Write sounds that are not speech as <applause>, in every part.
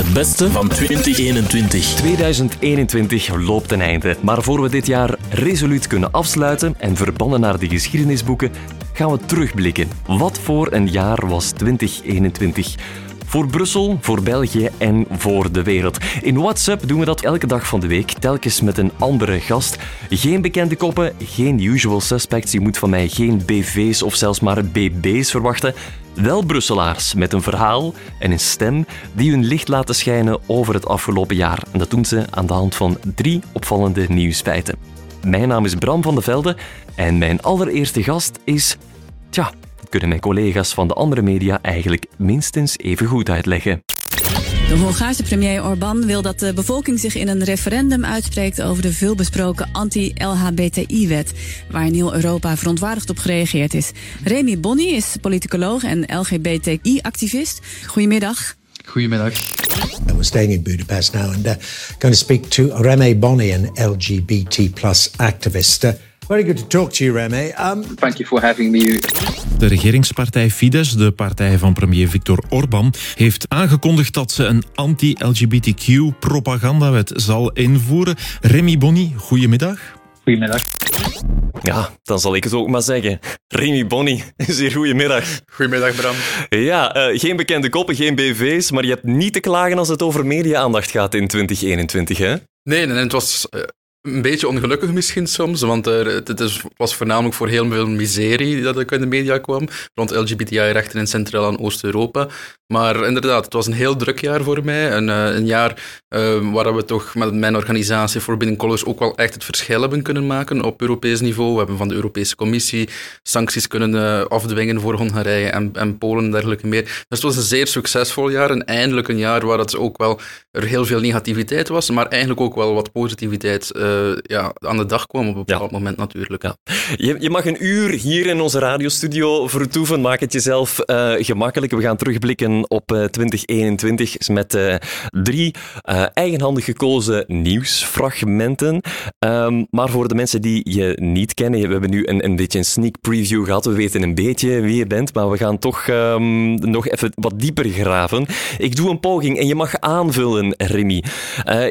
Het beste van 2021. 2021 loopt ten einde. Maar voor we dit jaar resoluut kunnen afsluiten en verbannen naar de geschiedenisboeken, gaan we terugblikken. Wat voor een jaar was 2021? Voor Brussel, voor België en voor de wereld. In WhatsApp doen we dat elke dag van de week, telkens met een andere gast. Geen bekende koppen, geen usual suspects. Je moet van mij geen BV's of zelfs maar BB's verwachten. Wel Brusselaars met een verhaal en een stem die hun licht laten schijnen over het afgelopen jaar. En dat doen ze aan de hand van drie opvallende nieuwsfeiten. Mijn naam is Bram van de Velde en mijn allereerste gast is. Tja, kunnen mijn collega's van de andere media eigenlijk minstens even goed uitleggen. De Hongaarse premier Orbán wil dat de bevolking zich in een referendum uitspreekt over de veelbesproken anti-LHBTI-wet, waar in heel Europa verontwaardigd op gereageerd is. Remy Bonny is politicoloog en LGBTI-activist. Goedemiddag. Goedemiddag. We're staying in Budapest now and uh, going to speak to Remy Bonny, an LGBT plus activist. Uh, Very good to talk to you, Remy. Um... Thank you for having me. De regeringspartij Fidesz, de partij van premier Viktor Orbán, heeft aangekondigd dat ze een anti-LGBTQ-propagandawet zal invoeren. Remy Bonny, goedemiddag. Goedemiddag. Ja, dan zal ik het ook maar zeggen. Remy Bonny, zeer goedemiddag. Goedemiddag, Bram. Ja, uh, geen bekende koppen, geen BV's, maar je hebt niet te klagen als het over media-aandacht gaat in 2021, hè? Nee, nee, het was uh, een beetje ongelukkig misschien soms, want er, het is, was voornamelijk voor heel veel miserie dat ik in de media kwam, rond LGBTI-rechten in Centraal- en Oost-Europa. Maar inderdaad, het was een heel druk jaar voor mij. Een, uh, een jaar uh, waar we toch met mijn organisatie Forbidden Colors ook wel echt het verschil hebben kunnen maken op Europees niveau. We hebben van de Europese Commissie sancties kunnen afdwingen voor Hongarije en, en Polen en dergelijke meer. Dus het was een zeer succesvol jaar en eindelijk een jaar waar het ook wel er heel veel negativiteit was, maar eigenlijk ook wel wat positiviteit ja, aan de dag kwam op een bepaald ja. moment natuurlijk. Ja. Je, je, mag een uur hier in onze radiostudio vertoeven. Maak het jezelf gemakkelijk. We gaan terugblikken op 2021 met uh, drie eigenhandig gekozen nieuwsfragmenten. Um, maar voor de mensen die je niet kennen, we hebben nu een, een beetje een sneak preview gehad. We weten een beetje wie je bent, maar we gaan toch um, nog even wat dieper graven. Ik doe een poging en je mag aanvullen, Remy.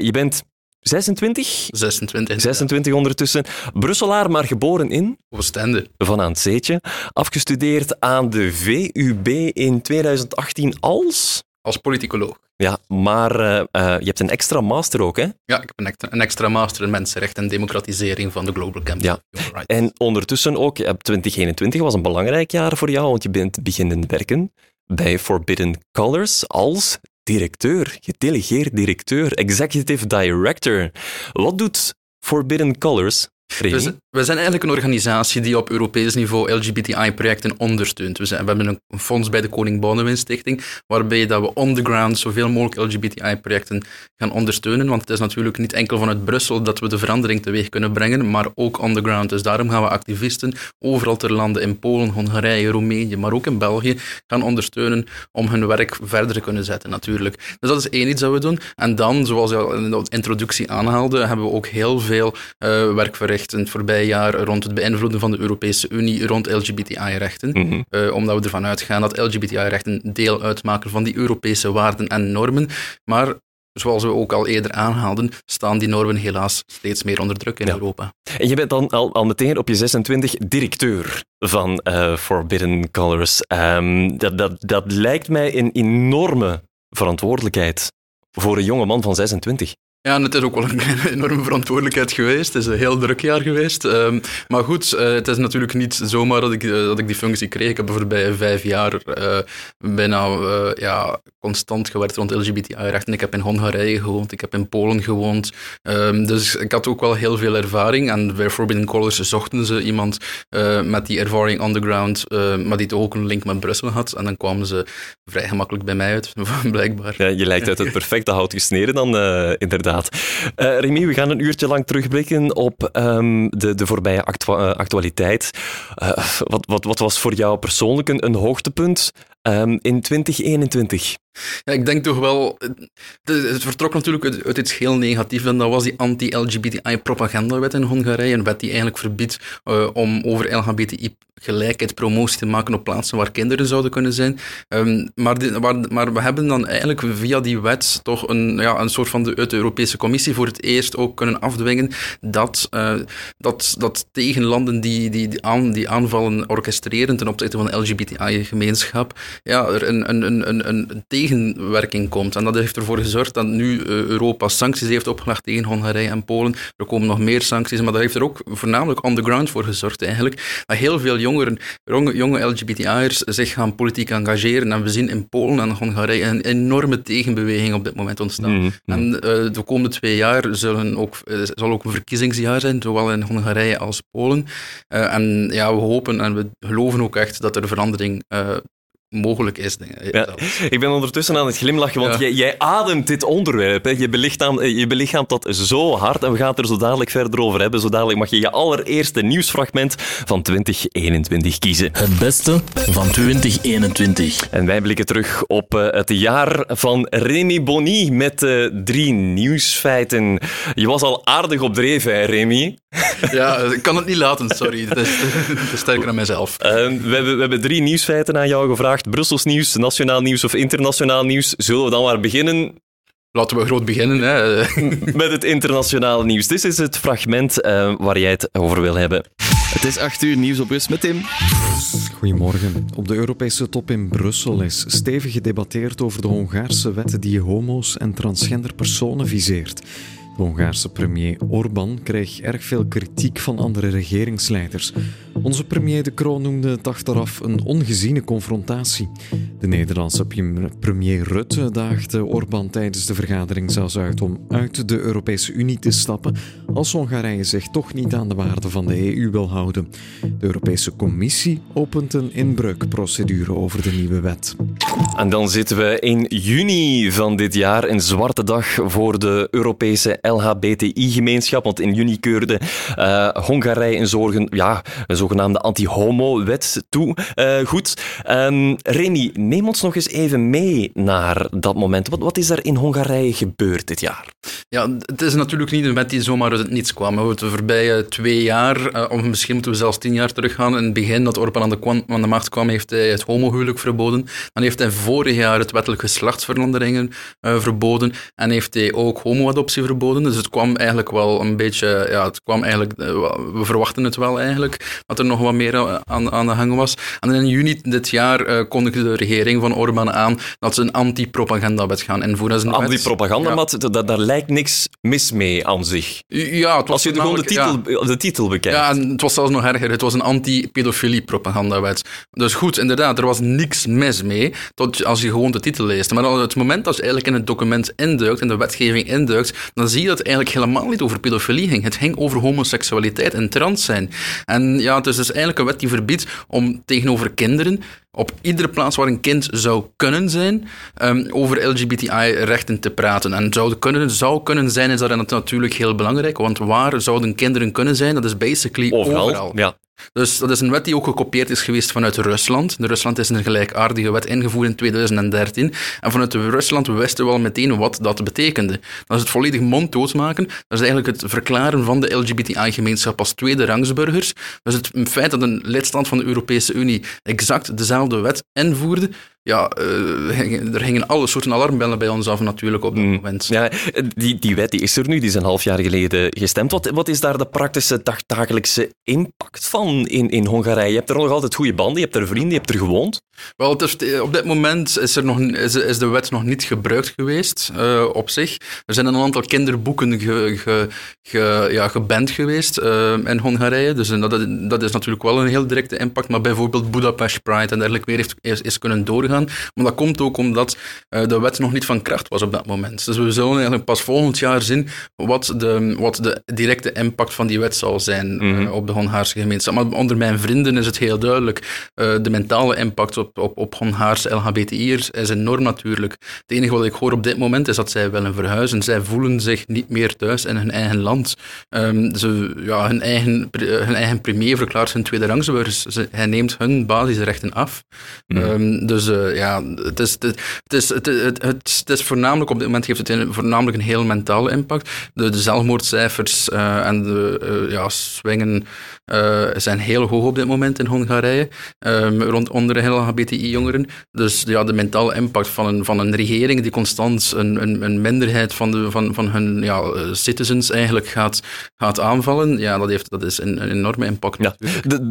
Je bent 26? 26. 26 ondertussen. Brusselaar, maar geboren in? Oostende. Van aan het Zeetje. Afgestudeerd aan de VUB in 2018 als? Als politicoloog. Ja, maar uh, uh, je hebt een extra master ook, hè? Ja, ik heb een extra master in mensenrechten en democratisering van de Global Campaign. Ja. En ondertussen ook, 2021 was een belangrijk jaar voor jou, want je bent beginnen werken bij Forbidden Colors als directeur, gedelegeerd directeur, executive director. Wat doet Forbidden Colors? Zijn, we zijn, eigenlijk een organisatie die op Europees niveau LGBTI-projecten ondersteunt. We, zijn, we, hebben een fonds bij de Koning Boudewijn Stichting, waarbij dat we on zoveel mogelijk LGBTI-projecten gaan ondersteunen. Want het is natuurlijk niet enkel vanuit Brussel dat we de verandering teweeg kunnen brengen, maar ook on. Dus daarom gaan we activisten overal ter lande, in Polen, Hongarije, Roemenië, maar ook in België, gaan ondersteunen om hun werk verder te kunnen zetten, natuurlijk. Dus dat is één iets dat we doen. En dan, zoals je al in de introductie aanhaalde, hebben we ook heel veel uh, werk verricht in het voorbije jaar rond het beïnvloeden van de Europese Unie rond LGBTI-rechten. Mm -hmm. uh, omdat we ervan uitgaan dat LGBTI-rechten deel uitmaken van die Europese waarden en normen. Maar zoals we ook al eerder aanhaalden, staan die normen helaas steeds meer onder druk in ja. Europa. En je bent dan al, al meteen op je 26 directeur van uh, Forbidden Colors. Um, dat, dat, dat lijkt mij een enorme verantwoordelijkheid voor een jonge man van 26. Ja, en het is ook wel een enorme verantwoordelijkheid geweest. Het is een heel druk jaar geweest. Um, maar goed, uh, het is natuurlijk niet zomaar dat ik, uh, dat ik die functie kreeg. Ik heb de voorbije vijf jaar uh, bijna ja, constant gewerkt rond LGBTI-rechten. Ik heb in Hongarije gewoond, ik heb in Polen gewoond. Um, dus ik had ook wel heel veel ervaring. En bij Forbidden Colors zochten ze iemand met die ervaring on the ground, maar die ook een link met Brussel had. En dan kwamen ze vrij gemakkelijk bij mij uit, <laughs> blijkbaar. Ja, je lijkt uit het <laughs> perfecte hout gesneden dan, inderdaad. Uh, Remy, we gaan een uurtje lang terugblikken op um, de, de voorbije actu actualiteit. Uh, wat, wat, wat was voor jou persoonlijk een hoogtepunt? Ehm, in 2021? Ja, ik denk toch wel. Het, vertrok natuurlijk uit, iets heel negatiefs. En dat was die anti-LGBTI-propagandawet in Hongarije. Een wet die eigenlijk verbiedt uh, om over LGBTI gelijkheid promotie te maken op plaatsen waar kinderen zouden kunnen zijn. Maar, die, maar, maar, we hebben dan eigenlijk via die wet toch een, ja, een soort van de, uit de Europese Commissie voor het eerst ook kunnen afdwingen dat, uh, dat, dat tegen landen die, die, die, aan, die aanvallen orchestreren ten opzichte van de LGBTI-gemeenschap, ja, er een, een, een, een, een tegenwerking komt. En dat heeft ervoor gezorgd dat nu uh, Europa sancties heeft opgelegd tegen Hongarije en Polen. Er komen nog meer sancties, maar dat heeft er ook voornamelijk on the ground voor gezorgd eigenlijk, dat heel veel jongeren, jonge, jonge LGBTI'ers zich gaan politiek engageren. En we zien in Polen en Hongarije een enorme tegenbeweging op dit moment ontstaan. Mhm. En uh, de komende twee jaar zullen ook, uh, zal ook een verkiezingsjaar zijn, zowel in Hongarije als Polen. Uh, en ja, we hopen en we geloven ook echt dat er verandering mogelijk is. Ja, <laughs> ik ben ondertussen aan het glimlachen, want jij, jij, ademt dit onderwerp. Hè. Je, belichaamt, je belichaamt dat zo hard en we gaan het er zo dadelijk verder over hebben. Zo dadelijk mag je je allereerste nieuwsfragment van 2021 kiezen. Het beste van 2021. En wij blikken terug op uh, het jaar van Remy Bonny met uh, drie nieuwsfeiten. Je was al aardig op dreef, hè, Remy? Ja, ik kan het niet laten, sorry. Dat is, sterker dan mijzelf. Uh, we, hebben, we hebben drie nieuwsfeiten aan jou gevraagd. Brussels nieuws, nationaal nieuws of internationaal nieuws. Zullen we dan maar beginnen? Laten we groot beginnen. Hè. <laughs> Met het internationale nieuws. Dit is het fragment uh, waar jij het over wil hebben. Het is 8 uur nieuws op Rust met Tim. Goedemorgen. Op de Europese top in Brussel is stevig gedebatteerd over de Hongaarse wet die homo's en transgender personen viseert. Hongaarse premier Orbán kreeg erg veel kritiek van andere regeringsleiders. Onze premier De Croo noemde het achteraf een ongeziene confrontatie. De Nederlandse premier Rutte daagde Orbán tijdens de vergadering zelfs uit om uit de Europese Unie te stappen als Hongarije zich toch niet aan de waarden van de EU wil houden. De Europese Commissie opent een inbreukprocedure over de nieuwe wet. En dan zitten we in juni van dit jaar, een zwarte dag voor de Europese LHBTI-gemeenschap. Want in juni keurde uh, Hongarije een, zorgen, ja, een zogenaamde anti-homo-wet toe. Uh, goed, um, Remy, neem ons nog eens even mee naar dat moment. Wat, wat is er in Hongarije gebeurd dit jaar? Ja, het is natuurlijk niet een wet die zomaar uit het niets kwam. We de voorbije twee jaar, uh, of misschien moeten we zelfs tien jaar teruggaan. In het begin dat Orbán aan de, aan de macht kwam, heeft hij het homohuwelijk verboden. Dan heeft hij vorig jaar het wettelijk geslachtsveranderingen verboden. En heeft hij ook homo-adoptie verboden. Dus het kwam eigenlijk wel een beetje, ja, het kwam eigenlijk, eh, we verwachten het wel eigenlijk, dat er nog wat meer eh, aan, aan de gang was. En in juni dit jaar uh, kondigde de regering van Orbán aan dat ze een anti-propagandawet gaan invoeren. Anti-propaganda, ja. daar lijkt niks mis mee aan zich. Ja, het was Als je de, gewoon de titel, de titel bekijkt. Ja, en het was zelfs nog erger. Het was een anti-pedofilie-propagandawet. Dus goed, inderdaad, er was niks mis mee, tot als je gewoon de titel leest. Maar op het moment dat je eigenlijk in het document induikt, in de wetgeving induikt, dan zie je dat het eigenlijk helemaal niet over pedofilie ging. Het ging over homoseksualiteit en trans zijn. En ja, het is dus eigenlijk een wet die verbiedt om tegenover kinderen op iedere plaats waar een kind zou kunnen zijn, um, over LGBTI-rechten te praten. En zou kunnen, zou kunnen zijn, is dat natuurlijk heel belangrijk, want waar zouden kinderen kunnen zijn? Dat is basically overal. overal. Ja. Dus dat is een wet die ook gekopieerd is geweest vanuit Rusland. De Rusland is een gelijkaardige wet ingevoerd in 2013. En vanuit Rusland wisten we al meteen wat dat betekende. Dat is het volledig monddood maken. Dat is eigenlijk het verklaren van de LGBTI-gemeenschap als tweede rangsburgers. Dus het feit dat een lidstaat van de Europese Unie exact dezelfde wet invoerde, ja, uh, er gingen alle soorten alarmbellen bij ons af natuurlijk op dat mm. moment. Ja, die, die wet die is er nu, die is een half jaar geleden gestemd. Wat, wat is daar de praktische dagdagelijkse impact van in, in Hongarije? Je hebt er nog altijd goede banden, je hebt er vrienden, je hebt er gewoond. Wel, op dit moment is, er nog, is, is de wet nog niet gebruikt geweest uh, op zich. Er zijn een aantal kinderboeken ge, ge, ge, ja, geband geweest uh, in Hongarije, dus dat, dat is natuurlijk wel een heel directe impact, maar bijvoorbeeld Budapest Pride en dergelijke weer heeft, is, is kunnen doorgaan. Maar dat komt ook omdat uh, de wet nog niet van kracht was op dat moment. Dus we zullen eigenlijk pas volgend jaar zien wat de, wat de directe impact van die wet zal zijn mm op de Hongaarse gemeenschap. Maar onder mijn vrienden is het heel duidelijk. Uh, de mentale impact op, op, op Hongaarse LHBTI'ers is enorm natuurlijk. Het enige wat ik hoor op dit moment is dat zij willen verhuizen. Zij voelen zich niet meer thuis in hun eigen land. Um, ze, ja, hun, eigen, hun eigen premier verklaart hun tweede rangsburgers. Hij neemt hun basisrechten af. Mm um, dus uh, ja, het is, het, is, het, het, het, is voornamelijk, op dit moment heeft het een, voornamelijk een heel mentale impact. De, de zelfmoordcijfers uh, en de uh, ja, swingen zijn heel hoog op dit moment in Hongarije, um, rond onder de LHBTI-jongeren. Dus ja, de mentale impact van een, van een regering die constant een, een, een minderheid van, de, van, van hun ja, citizens eigenlijk gaat, gaat aanvallen, ja, dat, heeft, dat is een, een enorme impact ja.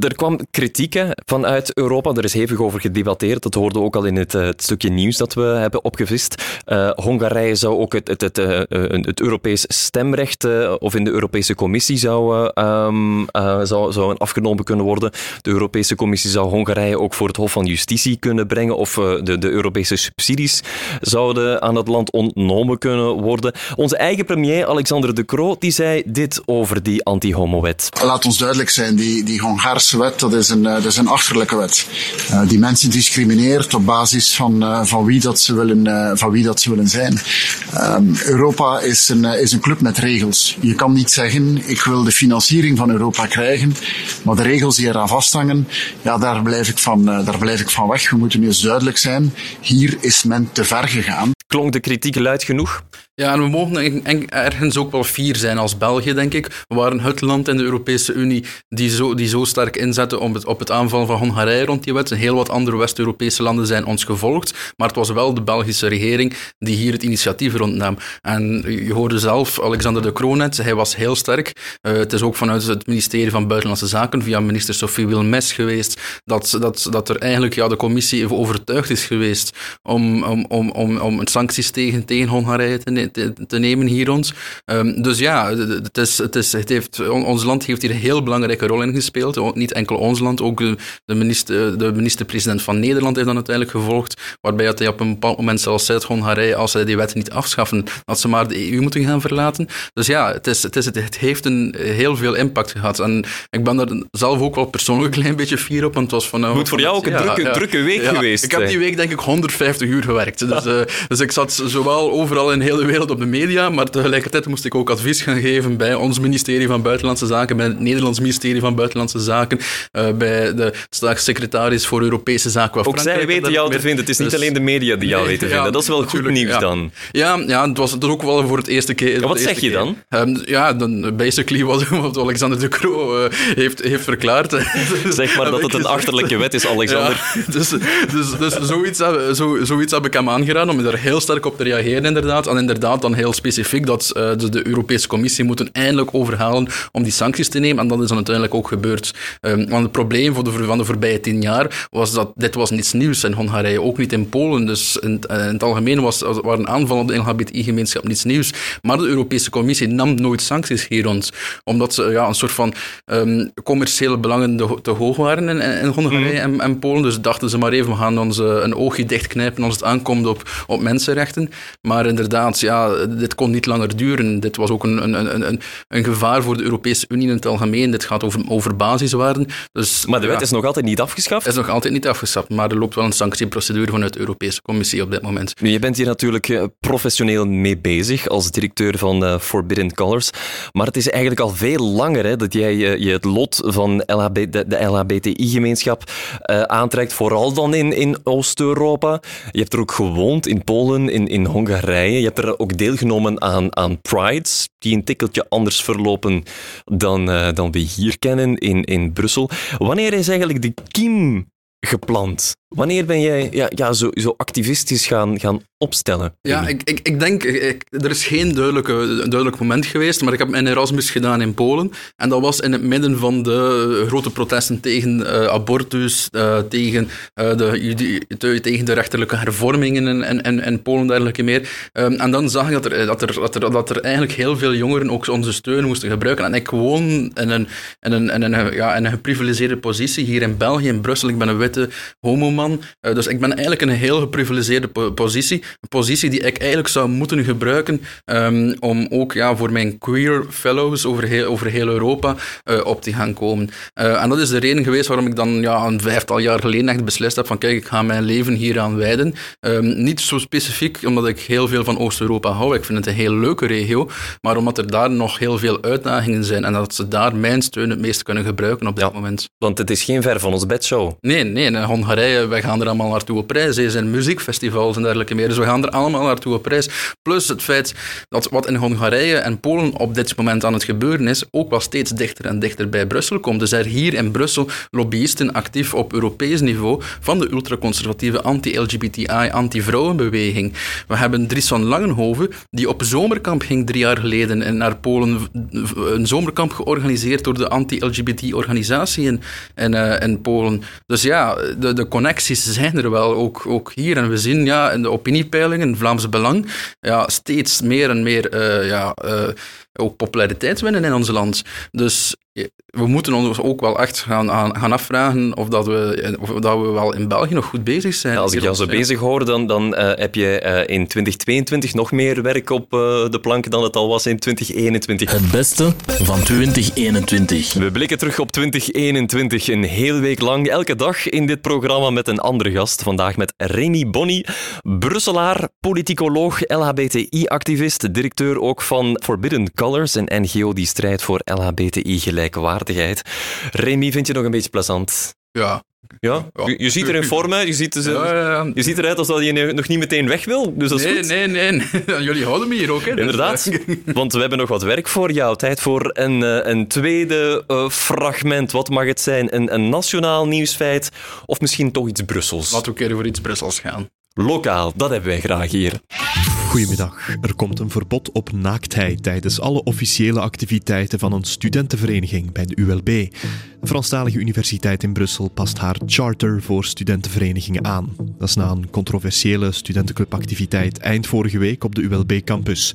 er kwam kritiek hè, vanuit Europa, er is hevig over gedebatteerd, dat hoorde ook al in het, het stukje nieuws dat we hebben opgevist. Uh, Hongarije zou ook het, het, het, uh, het Europees stemrecht, of in de Europese Commissie zou, um, zou, zou afgenomen kunnen worden. De Europese Commissie zou Hongarije ook voor het Hof van Justitie kunnen brengen, of de, de Europese subsidies zouden aan het land ontnomen kunnen worden. Onze eigen premier, Alexander De Croo, die zei dit over die anti-homo-wet. Laat ons duidelijk zijn, die, die Hongaarse wet, dat is een, dat is een achterlijke wet. die mensen discrimineert op basis van, van, wie, dat ze willen, van wie dat ze willen zijn. Um, Europa is een, is een club met regels. Je kan niet zeggen, ik wil de financiering van Europa krijgen, maar de regels die eraan vasthangen, ja, daar blijf ik van, daar blijf ik van weg. We moeten nu eens duidelijk zijn, hier is men te ver gegaan. Klonk de kritiek luid genoeg? Ja, en we mogen ergens ook wel fier zijn als België, denk ik. We waren het land in de Europese Unie die zo, die zo sterk inzette op het, op het aanvallen van Hongarije rond die wet. Heel wat andere West-Europese landen zijn ons gevolgd, maar het was wel de Belgische regering die hier het initiatief rondnam. En je hoorde zelf Alexander de Croo net, hij was heel sterk. Uh, het is ook vanuit het ministerie van Buitenlandse Zaken, via minister Sophie Wilmes geweest, dat, dat, dat er eigenlijk ja, de commissie overtuigd is geweest om, om, om, om, om sancties tegen, tegen Hongarije te nemen te, te nemen hier ons. Um, dus ja, het is, het is, het heeft, ons land heeft hier een heel belangrijke rol in gespeeld. Niet enkel ons land, ook de, minister, de minister-president van Nederland heeft dan uiteindelijk gevolgd, waarbij hij op een bepaald moment zelfs zei, Hongarije, als zij die wet niet afschaffen, dat ze maar de EU moeten gaan verlaten. Dus ja, het, is, het, is, het heeft een heel veel impact gehad. En ik ben daar zelf ook wel persoonlijk een klein beetje fier op, want het was van... Het moet voor jou ook een drukke, drukke week geweest Ik heb die week denk ik 150 uur gewerkt. Dus, uh, <laughs> dus ik zat zowel overal in heel de wereld op de media, maar tegelijkertijd moest ik ook advies gaan geven bij ons ministerie van Buitenlandse Zaken, bij het Nederlands ministerie van Buitenlandse Zaken, uh, bij de staatssecretaris voor Europese Zaken. Ook zij weten jou te vinden. Het is niet dus- alleen de media die jou weten te vinden. dat is wel goed nieuws ja. dan. Ja, ja, het was het ook wel voor het eerste keer. wat zeg je dan? Um, ja, dan basically wat, <laughs> wat Alexander de Croo uh, heeft, heeft verklaard. <laughs> zeg maar <laughs> dat het een achterlijke wet is, Alexander. dus dus, dus zoiets, zo, zoiets heb ik hem aangeraden om er heel sterk op te reageren, inderdaad. En inderdaad dan heel specifiek dat uh, de, de, Europese Commissie moeten eindelijk overhalen om die sancties te nemen. En dat is dan uiteindelijk ook gebeurd. Um, want het probleem voor de, van de voorbije tien jaar was dat dit was niets nieuws in Hongarije, ook niet in Polen. Dus in, in het algemeen was, waren aanvallen op de LHBTI-gemeenschap niets nieuws. Maar de Europese Commissie nam nooit sancties hier rond, omdat ze ja, een soort van um, commerciële belangen te hoog waren in, in Hongarije mm. en, en, Polen. Dus dachten ze maar even, we gaan ons een oogje dichtknijpen als het aankomt op, op mensenrechten. Maar inderdaad, ja, dit kon niet langer duren. Dit was ook een, een, een, een gevaar voor de Europese Unie in het algemeen. Dit gaat over, over basiswaarden. Dus, maar de wet is nog altijd niet afgeschaft? is nog altijd niet afgeschaft, maar er loopt wel een sanctieprocedure vanuit de Europese Commissie op dit moment. Nu, je bent hier natuurlijk eh, professioneel mee bezig als directeur van uh, Forbidden Colors. Maar het is eigenlijk al veel langer hè, dat jij je, je het lot van LHB, de, de LHBTI-gemeenschap uh, aantrekt, vooral dan in, in Oost-Europa. Je hebt er ook gewoond in Polen, in, in Hongarije. Je hebt er ook deelgenomen aan, aan prides, die een tikkeltje anders verlopen dan, uh, dan we hier kennen in, in Brussel. Wanneer is eigenlijk de kiem geplant? Wanneer ben jij ja, ja, zo, zo activistisch gaan, gaan opstellen? Ja, ik, ik, ik denk, er is geen duidelijke, duidelijk moment geweest, maar ik heb mijn Erasmus gedaan in Polen. En dat was in het midden van de grote protesten tegen uh, abortus, uh, tegen, uh, de, tegen de rechterlijke hervormingen in, in, in Polen en dergelijke meer. Um, en dan zag ik dat er, dat, er, dat, er, dat er eigenlijk heel veel jongeren ook onze steun moesten gebruiken. En ik woon in een, in een, in een, ja, in een geprivilegeerde positie hier in België, in Brussel. Ik ben een witte homo uh, dus ik ben eigenlijk in een heel geprivilegeerde positie. Een positie die ik eigenlijk zou moeten gebruiken um, om ook ja, voor mijn queer fellows over heel, over heel Europa uh, op te gaan komen. Uh, en dat is de reden geweest waarom ik dan ja, een vijftal jaar geleden echt beslist heb van kijk, ik ga mijn leven hieraan wijden. Um, niet zo specifiek omdat ik heel veel van Oost-Europa hou. Ik vind het een heel leuke regio. Maar omdat er daar nog heel veel uitdagingen zijn en dat ze daar mijn steun het meest kunnen gebruiken op dit moment. Want het is geen ver van ons bedshow. Nee, nee nee, in Hongarije, wij gaan er allemaal naartoe op reis. Er zijn muziekfestivals en dergelijke meer. Dus we gaan er allemaal naartoe op reis. Plus het feit dat wat in Hongarije en Polen op dit moment aan het gebeuren is, ook wel steeds dichter en dichter bij Brussel komt. Dus er hier in Brussel lobbyisten actief op Europees niveau van de ultraconservatieve anti-LGBTI, anti-vrouwenbeweging. We hebben Dries van Langenhoven, die op zomerkamp ging drie jaar geleden naar Polen. Een zomerkamp georganiseerd door de anti-LGBT-organisatie in, uh, in, Polen. Dus ja, de, de connecties zijn er wel, ook, ook hier. En we zien ja, in de opiniepeilingen, Vlaams Belang, ja, steeds meer en meer uh, ja, uh, ook populariteit winnen in ons land. Dus we moeten ons ook wel echt gaan, gaan afvragen of, dat we, of dat we wel in België nog goed bezig zijn. als ik jou zo bezig hoor, dan, dan uh, heb je uh, in 2022 nog meer werk op uh, de plank dan het al was in 2021. Het beste van 2021. We blikken terug op 2021, een hele week lang, elke dag in dit programma met een andere gast. Vandaag met Remy Bonny, Brusselaar, politicoloog, LHBTI-activist, directeur ook van Forbidden Colors, een NGO die strijdt voor LHBTI-gelijkwaardigheid. Remy, vind je nog een beetje plezant? Ja. Ja? Je, je ziet er in vorm uit, je ziet, Ja, ja, ja. je ziet eruit alsof je nog niet meteen weg wil. Dus dat is Nee, goed. nee, nee. <laughs> Jullie houden me hier ook, hè. Dus, Inderdaad, eh, <laughs> want we hebben nog wat werk voor jou. Tijd voor een, eh, een tweede eh, fragment. Wat mag het zijn? Een, een nationaal nieuwsfeit of misschien toch iets Brussels? Laten we een keer voor iets Brussels gaan. Lokaal, dat hebben wij graag hier. Goedemiddag. Er komt een verbod op naaktheid tijdens alle officiële activiteiten van een studentenvereniging bij de ULB. De Franstalige Universiteit in Brussel past haar charter voor studentenverenigingen aan. Dat is na een controversiële studentenclubactiviteit eind vorige week op de ULB-campus.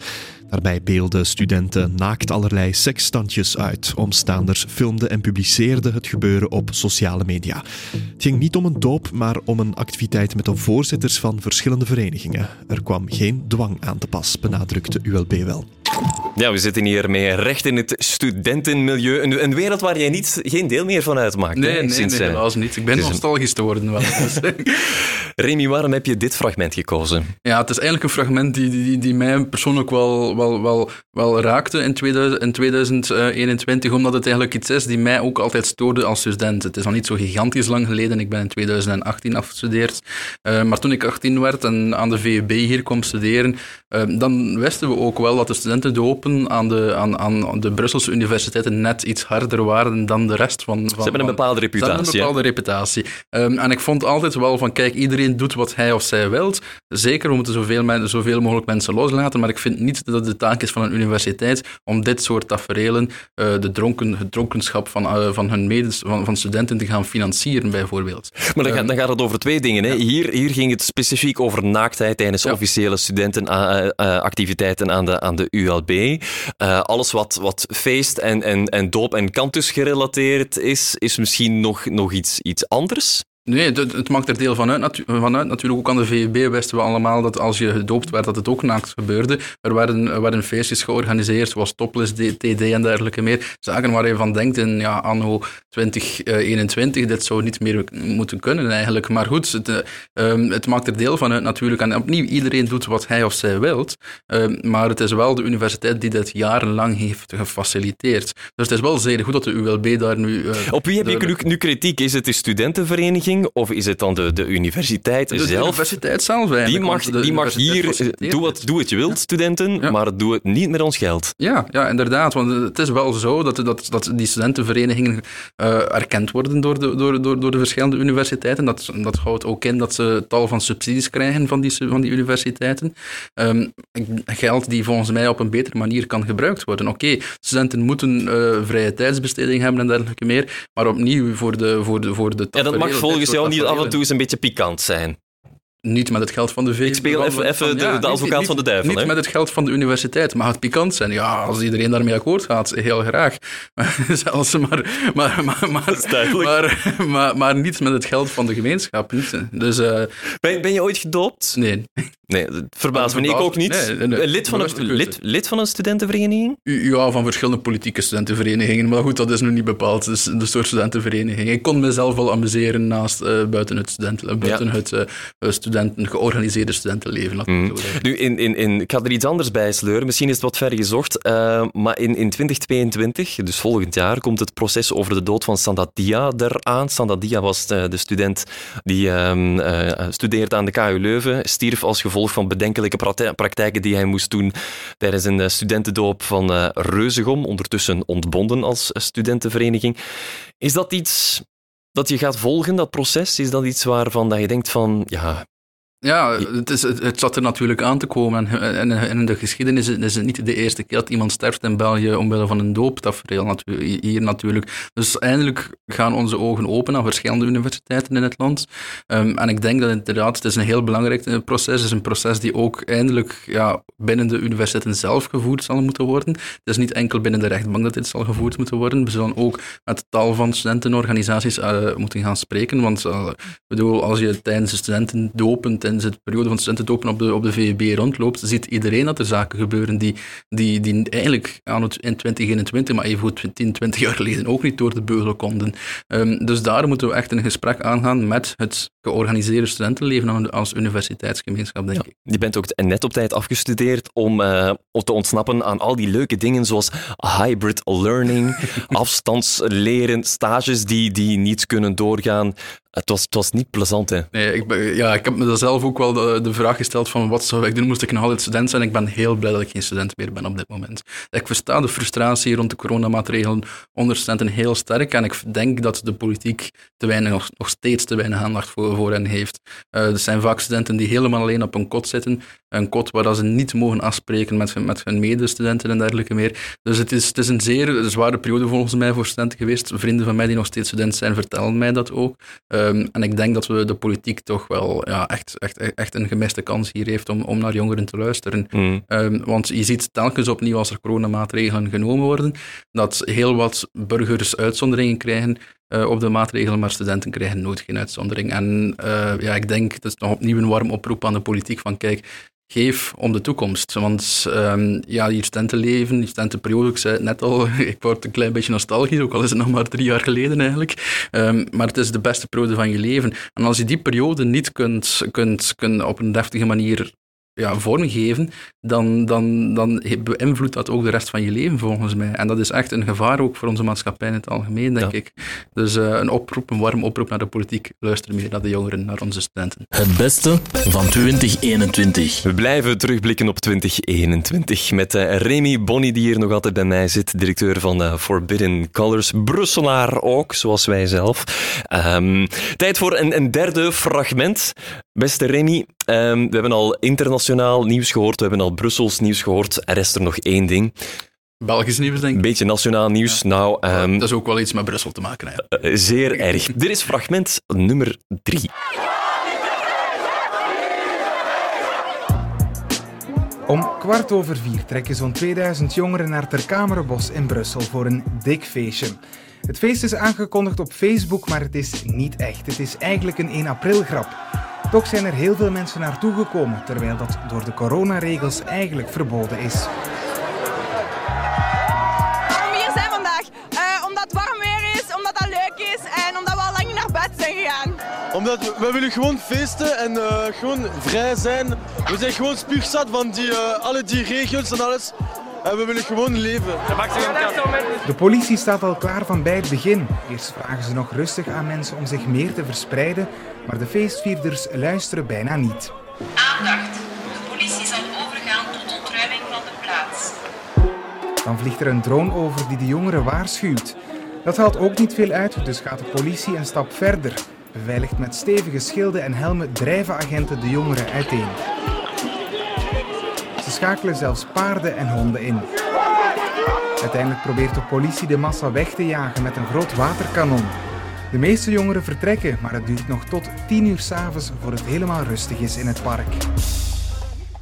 Daarbij beelden studenten naakt allerlei seksstandjes uit. Omstaanders filmden en publiceerden het gebeuren op sociale media. Het ging niet om een doop, maar om een activiteit met de voorzitters van verschillende verenigingen. Er kwam geen dwang aan te pas, benadrukte ULB wel. Ja, we zitten hier mee recht in het studentenmilieu. Een, een wereld waar jij niet, geen deel meer van uitmaakt. Nee, hè, nee, sinds, nee, eh, helaas niet. Ik ben een- nostalgisch te worden wel. <laughs> Remy, waarom heb je dit fragment gekozen? Ja, het is eigenlijk een fragment die, die, die mij persoonlijk wel, wel, wel, wel raakte in, 2000, in 2021, omdat het eigenlijk iets is die mij ook altijd stoorde als student. Het is nog niet zo gigantisch lang geleden, ik ben in 2018 afgestudeerd. Eh, maar toen ik 18 werd en aan de VUB hier kwam studeren, eh, dan wisten we ook wel dat de studentendopen aan de, aan, aan de Brusselse universiteiten net iets harder waren dan de rest van... van Ze hebben een bepaalde ze hebben reputatie. een bepaalde reputatie. Ehm, en ik vond altijd wel van, kijk, iedereen doet wat hij of zij wilt. Zeker, we moeten zoveel, men- zoveel mogelijk mensen loslaten, maar ik vind niet dat het de taak is van een universiteit om dit soort taferelen, eh, de dronken, het dronkenschap van, eh, van hun medes, van, van studenten te gaan financieren, bijvoorbeeld. Maar dan, Ehm, gaat, dan gaat het over twee dingen. Hè. Hier, hier ging het specifiek over naaktheid tijdens Ja. officiële studentenactiviteiten aan de, aan de ULB. Eh, alles wat, wat feest en, en, en doop en kantus gerelateerd is, is misschien nog, nog iets, iets anders. Nee, het, het maakt er deel van uit, natu- van uit. Natuurlijk ook aan de VUB wisten we allemaal dat als je gedoopt werd, dat het ook naakt gebeurde. Er werden, er werden feestjes georganiseerd, zoals Topless, TD en dergelijke meer. Zaken waar je van denkt in ja, anno 2021, dit zou niet meer moeten kunnen eigenlijk. Maar goed, het, eh, ehm, het maakt er deel van uit natuurlijk. En opnieuw, iedereen doet wat hij of zij wilt. Ehm, maar het is wel de universiteit die dit jarenlang heeft gefaciliteerd. Dus het is wel zeer goed dat de ULB daar nu... eh, Op wie heb je nu, nu kritiek? Is het de studentenvereniging of is het dan de, de universiteit De, de zelf? universiteit zelf Die mag, de die mag hier, eh, doe wat, doe wat je wilt, studenten, Ja. maar doe het niet met ons geld. Ja, ja, inderdaad. Want het is wel zo dat, dat, dat die studentenverenigingen eh, erkend worden door de, door, door, door de verschillende universiteiten. Dat, dat houdt ook in dat ze tal van subsidies krijgen van die, van die universiteiten. Ehm, geld die volgens mij op een betere manier kan gebruikt worden. Oké, studenten moeten eh, vrije tijdsbesteding hebben en dergelijke meer. Maar opnieuw voor de voor de, voor de Ja, dat mag volgens jou niet af en toe eens een beetje pikant zijn. Niet met het geld van de VU. Ik speel even- even de- de advocaat van de duivel, Niet hè? met het geld van de universiteit. Mag het pikant zijn? Ja, als iedereen daarmee akkoord gaat, heel graag. <laughs> Zelfs maar, maar, maar, maar, maar, maar, maar niet met het geld van de gemeenschap. Niet. Dus eh, Ben, ben je ooit gedoopt? nee. Nee, dat verbaast me. Maar Ik ook niet. nee, nee, nee. Lid, van een, lid, lid van een studentenvereniging? Ja, van verschillende politieke studentenverenigingen. Maar goed, dat is nu niet bepaald. Dus de soort studentenvereniging. Ik kon mezelf wel amuseren naast, eh, buiten het, studenten, buiten het eh, studenten, georganiseerde studentenleven. Mm. Nu, in, in, in, ik ga er iets anders bij sleuren. Misschien is het wat ver gezocht. eh, maar in, in 2022, dus volgend jaar, komt het proces over de dood van Sandadia eraan. Sandadia was de, de student die ehm, eh, studeert aan de KU Leuven. Stierf als gevolg van bedenkelijke praktijken die hij moest doen tijdens een eh, studentendoop van eh Reuzegom. Ondertussen ontbonden als eh, studentenvereniging. Is dat iets dat je gaat volgen, dat proces? Is dat iets waarvan dat je denkt van, ja, Ja, het, is, het, zat er natuurlijk aan te komen. En, en, in de geschiedenis is, het niet de eerste keer dat iemand sterft in België omwille van een dooptafereel hier natuurlijk. Dus eindelijk gaan onze ogen open aan verschillende universiteiten in het land. Ehm, en ik denk dat inderdaad, het is een heel belangrijk eh, proces. Het is een proces die ook eindelijk ja, binnen de universiteiten zelf gevoerd zal moeten worden. Het is niet enkel binnen de rechtbank dat dit zal gevoerd moeten worden. We zullen ook met tal van studentenorganisaties eh, moeten gaan spreken. Want ik bedoel, als je tijdens de studentendopen, tijdens de periode van studentendopen op de, op de VUB rondloopt, ziet iedereen dat er zaken gebeuren die, die, die eigenlijk aan het, in 2021, maar even goed 10, 20 jaar geleden ook niet door de beugel konden. Ehm, dus daar moeten we echt een gesprek aangaan met het georganiseerde studentenleven als universiteitsgemeenschap, denk ik. Je bent ook net op tijd afgestudeerd om eh, te ontsnappen aan al die leuke dingen zoals hybrid learning, <laughs> afstandsleren, stages die, die niet kunnen doorgaan. Het was, het was niet plezant, hè? Nee, ik, ben, ja, ik heb me zelf ook wel de, de vraag gesteld van wat zou ik doen, moest ik nog altijd student zijn? Ik ben heel blij dat ik geen student meer ben op dit moment. Ik versta de frustratie rond de coronamaatregelen onder studenten heel sterk en ik denk dat de politiek te weinig, nog, nog steeds te weinig aandacht voor, voor hen heeft. Eh, er zijn vaak studenten die helemaal alleen op een kot zitten, een kot waar dat ze niet mogen afspreken met, hun- met hun medestudenten en dergelijke meer. Dus het is, het is een zeer zware periode volgens mij voor studenten geweest. Vrienden van mij die nog steeds student zijn, vertellen mij dat ook. Ehm, en ik denk dat we de politiek toch wel ja, echt, echt, echt een gemiste kans hier heeft om, om naar jongeren te luisteren. Mm. Ehm, want je ziet telkens opnieuw als er coronamaatregelen genomen worden, dat heel wat burgers uitzonderingen krijgen eh, op de maatregelen, maar studenten krijgen nooit geen uitzondering. En eh, ja, ik denk, het is nog opnieuw een warm oproep aan de politiek van kijk, geef om de toekomst. Want ehm, ja, je studentenleven, je studentenperiode, ik zei het net al, <laughs> ik word een klein beetje nostalgisch, ook al is het nog maar drie jaar geleden eigenlijk. Ehm, maar het is de beste periode van je leven. En als je die periode niet kunt, kunt, kunt op een deftige manier ja, vormgeven, dan, dan, dan beïnvloedt dat ook de rest van je leven volgens mij. En dat is echt een gevaar ook voor onze maatschappij in het algemeen, denk ik. Dus eh, een oproep, een warm oproep naar de politiek. Luister meer naar de jongeren, naar onze studenten. Het beste van 2021. We blijven terugblikken op 2021 met eh, Remy Bonny, die hier nog altijd bij mij zit, directeur van eh, Forbidden Colors. Brusselaar ook, zoals wij zelf. Ehm, tijd voor een, een derde fragment. Beste Remy, ehm, we hebben al internationaal nieuws gehoord, we hebben al Brussels nieuws gehoord. Er is er nog één ding. Belgisch nieuws, denk Een ik. beetje nationaal nieuws. Nou, ehm, Dat is ook wel iets met Brussel te maken. Hè. eh, zeer erg. Dit is fragment nummer drie. Om kwart over vier trekken zo'n 2000 jongeren naar Ter Kamerenbos in Brussel voor een dik feestje. Het feest is aangekondigd op Facebook, maar het is niet echt. Het is eigenlijk een 1 april grap. Toch zijn er heel veel mensen naartoe gekomen, terwijl dat door de coronaregels eigenlijk verboden is. Waarom we hier zijn vandaag? Eh, omdat het warm weer is, omdat dat leuk is en omdat we al lang niet naar bed zijn gegaan. Omdat we, we willen gewoon feesten en eh, gewoon vrij zijn. We zijn gewoon spuugzat van die, eh, alle die regels en alles. En we willen gewoon leven. De politie staat al klaar van bij het begin. Eerst vragen ze nog rustig aan mensen om zich meer te verspreiden, maar de feestvierders luisteren bijna niet. Aandacht. De politie zal overgaan tot ontruiming van de plaats. Dan vliegt er een drone over die de jongeren waarschuwt. Dat haalt ook niet veel uit, dus gaat de politie een stap verder. Beveiligd met stevige schilden en helmen drijven agenten de jongeren uiteen. Schakelen zelfs paarden en honden in. Uiteindelijk probeert de politie de massa weg te jagen met een groot waterkanon. De meeste jongeren vertrekken, maar het duurt nog tot 10 uur s'avonds voor het helemaal rustig is in het park.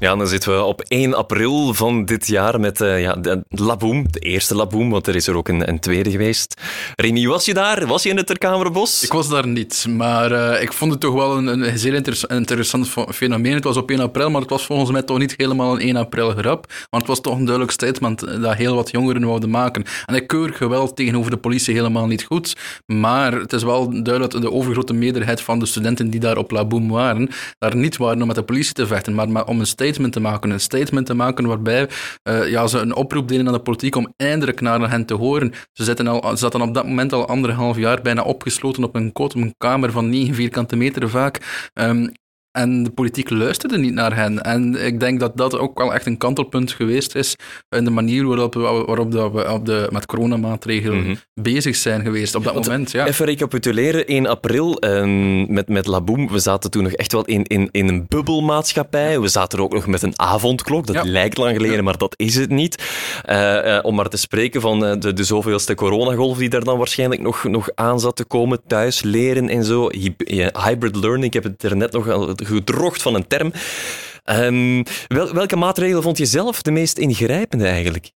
Ja, dan zitten we op 1 april van dit jaar met uh, ja, de Laboom, de eerste Laboom, want er is er ook een, een tweede geweest. Remy, was je daar? Was je in het Terkamerbos? Ik was daar niet, maar uh, ik vond het toch wel een, een zeer inter interessant fenomeen. Het was op 1 april, maar het was volgens mij toch niet helemaal een 1 april grap, want het was toch een duidelijk statement dat heel wat jongeren wouden maken. En ik keur geweld tegenover de politie helemaal niet goed, maar het is wel duidelijk dat de overgrote meerderheid van de studenten die daar op Laboom waren, daar niet waren om met de politie te vechten, maar om een statement te maken. Een statement te maken waarbij uh, ja, ze een oproep deden aan de politiek om eindelijk naar hen te horen. Ze, zitten al, ze zaten op dat moment al anderhalf jaar bijna opgesloten op een kot, een kamer van 9 vierkante meter vaak. Um, en de politiek luisterde niet naar hen. En ik denk dat dat ook wel echt een kantelpunt geweest is in de manier waarop we, waarop we op de, met coronamaatregelen mm bezig zijn geweest op dat moment. Ja. Even recapituleren, 1 april um, met, met Laboom, we zaten toen nog echt wel in, in, in een bubbelmaatschappij. We zaten er ook nog met een avondklok. Dat lijkt lang geleden, ja. maar dat is het niet. Uh, uh, om maar te spreken van uh, de, de zoveelste coronagolf die daar dan waarschijnlijk nog, nog aan zat te komen. Thuis leren en zo. Hybrid learning, ik heb het er net nog gedrocht van een term. Wel, welke maatregel vond je zelf de meest ingrijpende eigenlijk?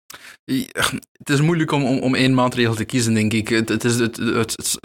het is moeilijk om, om, één maatregel te kiezen, denk ik. Het, is het, het,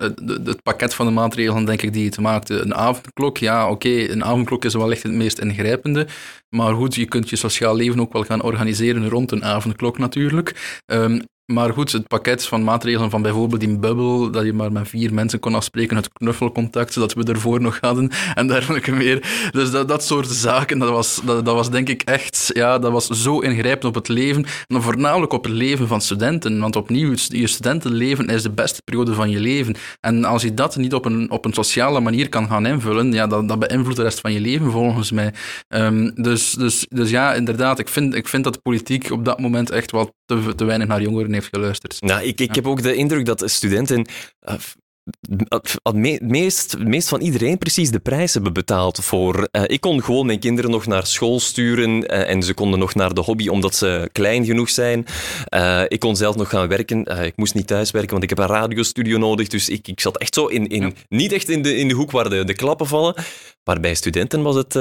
het, pakket van de maatregelen, denk ik, die het maakte. Een avondklok, ja, oké, een avondklok is wel echt het meest ingrijpende. Maar goed, je kunt je sociaal leven ook wel gaan organiseren rond een avondklok natuurlijk. Um, maar goed, het pakket van maatregelen van bijvoorbeeld die bubbel, dat je maar met vier mensen kon afspreken, het knuffelcontact, dat we ervoor nog hadden en dergelijke meer. Dus dat, dat soort zaken, dat was, dat, dat was denk ik echt, ja, dat was zo ingrijpend op het leven. En voornamelijk op het leven van studenten. Want opnieuw, je studentenleven is de beste periode van je leven. En als je dat niet op een, op een sociale manier kan gaan invullen, ja, dat, dat beïnvloedt de rest van je leven volgens mij. Um, dus, dus, dus ja, inderdaad, ik vind, ik vind dat politiek op dat moment echt wel te, te weinig naar jongeren heeft geluisterd. Nou, ik, ik heb ook de indruk dat studenten het meest, meest van iedereen precies de prijs hebben betaald voor. Uh, ik kon gewoon mijn kinderen nog naar school sturen uh, en ze konden nog naar de hobby omdat ze klein genoeg zijn. Uh, ik kon zelf nog gaan werken. ik moest niet thuiswerken, want ik heb een radiostudio nodig. Dus ik, ik zat echt zo in, in, ja. niet echt in de, in de hoek waar de, de klappen vallen. Maar bij studenten was het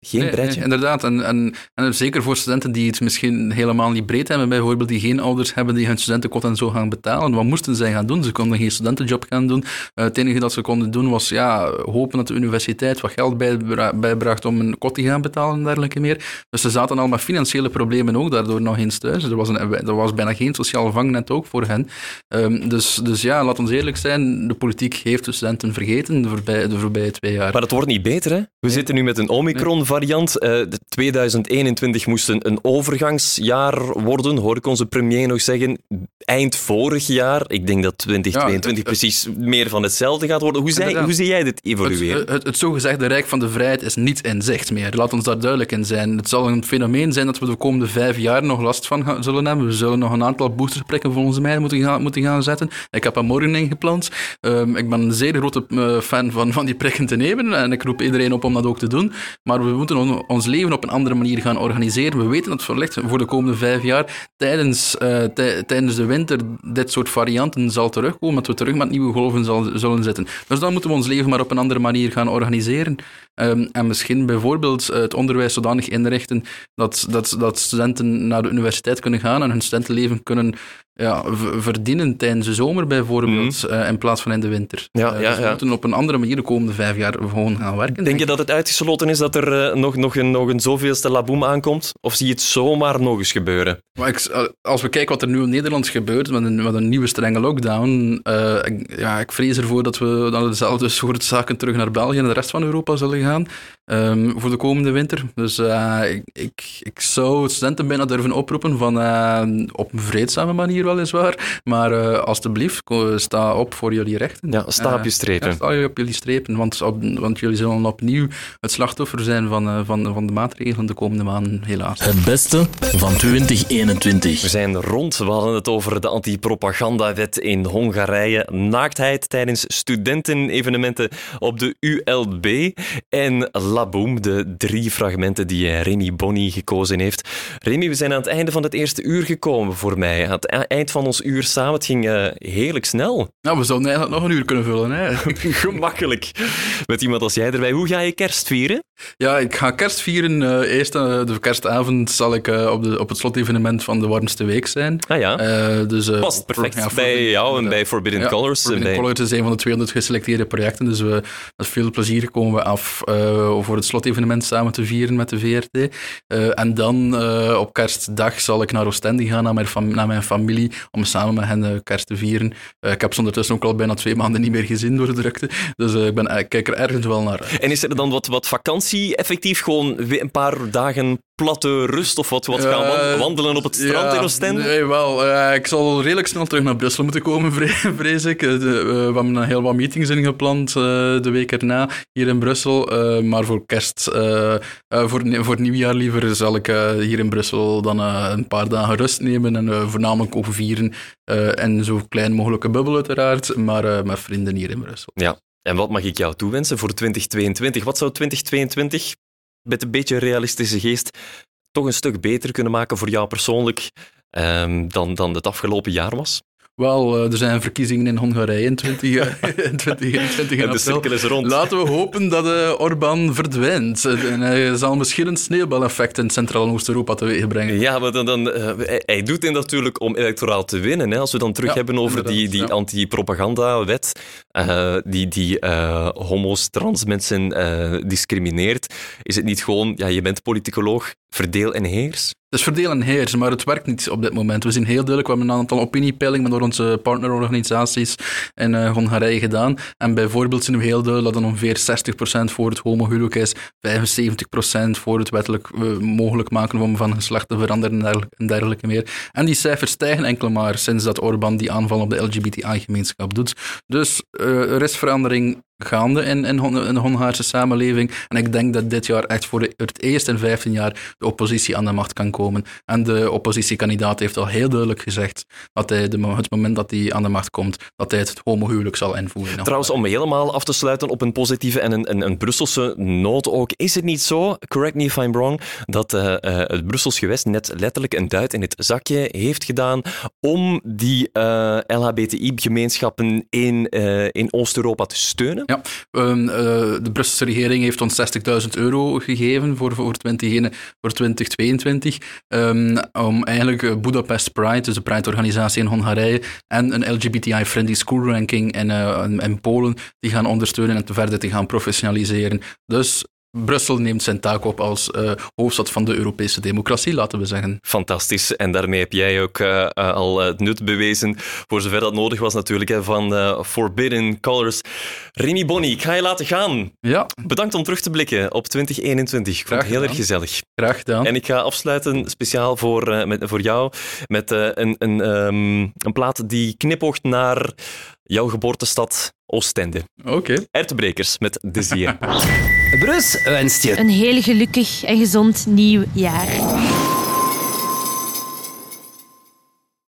geen nee, breedje. Nee, inderdaad, en, en, en, zeker voor studenten die het misschien helemaal niet breed hebben, bijvoorbeeld die geen ouders hebben die hun studentenkot en zo gaan betalen. Wat moesten zij gaan doen? Ze konden geen studentenjob gaan doen. Uh, het enige dat ze konden doen was ja, hopen dat de universiteit wat geld bijbra bijbracht om een kot te gaan betalen en dergelijke meer. Dus ze zaten al met financiële problemen ook daardoor nog eens thuis. Er was, een, er was bijna geen sociaal vangnet ook voor hen. Um, dus, dus ja, laat ons eerlijk zijn, de politiek heeft de studenten vergeten de voorbije, de voorbije twee jaar. Maar het wordt niet beter, hè? We nee. zitten nu met een Omicron-variant. Uh, 2021 moest een, een overgangsjaar worden, hoor ik onze premier nog zeggen. Eind vorig jaar, ik denk dat 2022 ja, precies meer van hetzelfde gaat worden. Hoe, zei, hoe zie jij dit evolueren? Het, het, het, zogezegde Rijk van de Vrijheid is niet in zicht meer. Laat ons daar duidelijk in zijn. Het zal een fenomeen zijn dat we de komende vijf jaar nog last van gaan, zullen hebben. We zullen nog een aantal boosterprikken volgens mij moeten gaan, moeten gaan zetten. Ik heb er morgen ingepland. Um, ik ben een zeer grote uh, fan van, van die prikken te nemen en ik roep iedereen op om dat ook te doen. Maar we moeten on, ons leven op een andere manier gaan organiseren. We weten dat verlicht voor de komende vijf jaar tijdens, uh, tijdens de winter dit soort varianten zal terugkomen, dat we terug met nieuwe golven zullen zitten. Dus dan moeten we ons leven maar op een andere manier gaan organiseren. Um, en misschien bijvoorbeeld het onderwijs zodanig inrichten dat, dat, dat studenten naar de universiteit kunnen gaan en hun studentenleven kunnen ja, verdienen tijdens de zomer bijvoorbeeld, mm. uh, in plaats van in de winter. Ja, uh, ja, dus we moeten op een andere manier de komende vijf jaar gewoon gaan werken. Denk, denk je dat het uitgesloten is dat er uh, nog, nog, een, nog een zoveelste laboom aankomt? Of zie je het zomaar nog eens gebeuren? Maar ik, als we kijken wat er nu in Nederland gebeurt, met een, met een nieuwe strenge lockdown, ik, ja, ik vrees ervoor dat we dan dezelfde soort zaken terug naar België en de rest van Europa zullen gaan. gaan. Um, voor de komende winter. Dus ik, ik, ik zou studenten bijna durven oproepen van op een vreedzame manier weliswaar. Maar uh, alstublieft, sta op voor jullie rechten. Ja, sta op je strepen. Ja, sta op jullie strepen, want, op, want jullie zullen opnieuw het slachtoffer zijn van, uh, van, van de maatregelen de komende maanden, helaas. Het beste van 2021. We zijn rond. We hadden het over de anti-propagandawet in Hongarije. Naaktheid tijdens studentenevenementen op de ULB. En Laboom, de drie fragmenten die Remy Bonny gekozen heeft. Remy, we zijn aan het einde van het eerste uur gekomen voor mij. Aan het eind van ons uur samen. Het ging uh, heerlijk snel. Nou, we zouden eigenlijk nog een uur kunnen vullen. Hè? <laughs> Gemakkelijk. Met iemand als jij erbij. Hoe ga je kerst vieren? Ja, ik ga kerst vieren. Uh, eerst uh, de kerstavond zal ik uh, op, de, op het slotevenement van de warmste week zijn. Ah ja, dus, past perfect ja, bij jou en bij Forbidden Colors. Forbidden bij... Colors is een van de 200 geselecteerde projecten, dus we, met veel plezier komen we af voor het slotevenement samen te vieren met de VRT. en dan op kerstdag zal ik naar Oostende gaan, naar mijn, naar mijn familie, om samen met hen kerst te vieren. ik heb ze ondertussen ook al bijna twee maanden niet meer gezien door de drukte, dus ik, ben, ik kijk er ergens wel naar uit. En is er dan wat, wat vakantie effectief gewoon een paar dagen platte rust of wat, wat gaan wandelen op het strand in Oostende? Nee, wel. Uh, ik zal redelijk snel terug naar Brussel moeten komen, <laughs> vrees ik. Uh, we hebben heel wat meetings ingepland de week erna hier in Brussel. maar voor kerst, voor, voor nieuwjaar liever, zal ik hier in Brussel dan een paar dagen rust nemen en voornamelijk ook vieren. en zo klein mogelijke bubbel uiteraard, maar met vrienden hier in Brussel. Ja, en wat mag ik jou toewensen voor 2022? Wat zou 2022 met een beetje realistische geest toch een stuk beter kunnen maken voor jou persoorlijk um, dan, dan het afgelopen jaar was? Wel, eh, er zijn verkiezingen in Hongarije in 2021 <laughs> en de cirkel is rond. Laten we hopen dat uh, Orbán verdwijnt. En hij zal misschien een sneeuwbaleffect in Centraal- en Oost-Europa teweeg brengen. Ja, maar dan, dan, uh, hij doet dit natuurlijk om electoraal te winnen. Hè. Als we dan terug hebben over die, die ja. anti-propaganda-wet, die, die homo's, trans mensen discrimineert, is het niet gewoon, ja, je bent politicoloog, verdeel en heers? Het is verdeel en heers, maar het werkt niet op dit moment. We zien heel duidelijk, we hebben een aantal opiniepeilingen door onze partnerorganisaties in uh, Hongarije gedaan. En bijvoorbeeld zien we heel duidelijk dat er ongeveer 60% voor het homohuwelijk is, 75% voor het wettelijk uh, mogelijk maken van geslacht te veranderen en dergelijke, meer. En die cijfers stijgen enkel maar sinds dat Orbán die aanval op de LGBTI-gemeenschap doet. Dus uh, er is verandering gaande in, in, in, de Hongaarse samenleving. En ik denk dat dit jaar echt voor het eerst in 15 jaar de oppositie aan de macht kan komen. En de oppositiekandidaat heeft al heel duidelijk gezegd dat hij de, het moment dat hij aan de macht komt, dat hij het homohuwelijk zal invoeren. Trouwens, om helemaal af te sluiten op een positieve en een, een, Brusselse noot ook, is het niet zo, correct me if I'm wrong, dat uh, uh, het Brussels gewest net letterlijk een duit in het zakje heeft gedaan om die uh, eh, LHBTI-gemeenschappen in, in Oost-Europa te steunen? Ja, um, uh, de Brusselse regering heeft ons 60.000 euro gegeven voor, voor, 20, voor 2022 um, om eigenlijk uh, Budapest Pride, dus de Pride-organisatie in Hongarije, en een LGBTI-friendly school ranking in, uh, in, in, Polen, die gaan ondersteunen en te verder te gaan professionaliseren. Dus Brussel neemt zijn taak op als uh, hoofdstad van de Europese democratie, laten we zeggen. Fantastisch. En daarmee heb jij ook uh, al het nut bewezen, voor zover dat nodig was natuurlijk, hè, van uh, Forbidden Colors. Remy Bonny, ik ga je laten gaan. Ja. Bedankt om terug te blikken op 2021. Ik vond het heel erg gezellig. Graag gedaan. En ik ga afsluiten speciaal voor, met, voor jou met een, een, um, een plaat die knipoogt naar jouw geboortestad Oostende. Oké. Okay. Ertebrekers met Desir. Brus wenst je een heel gelukkig en gezond nieuw jaar.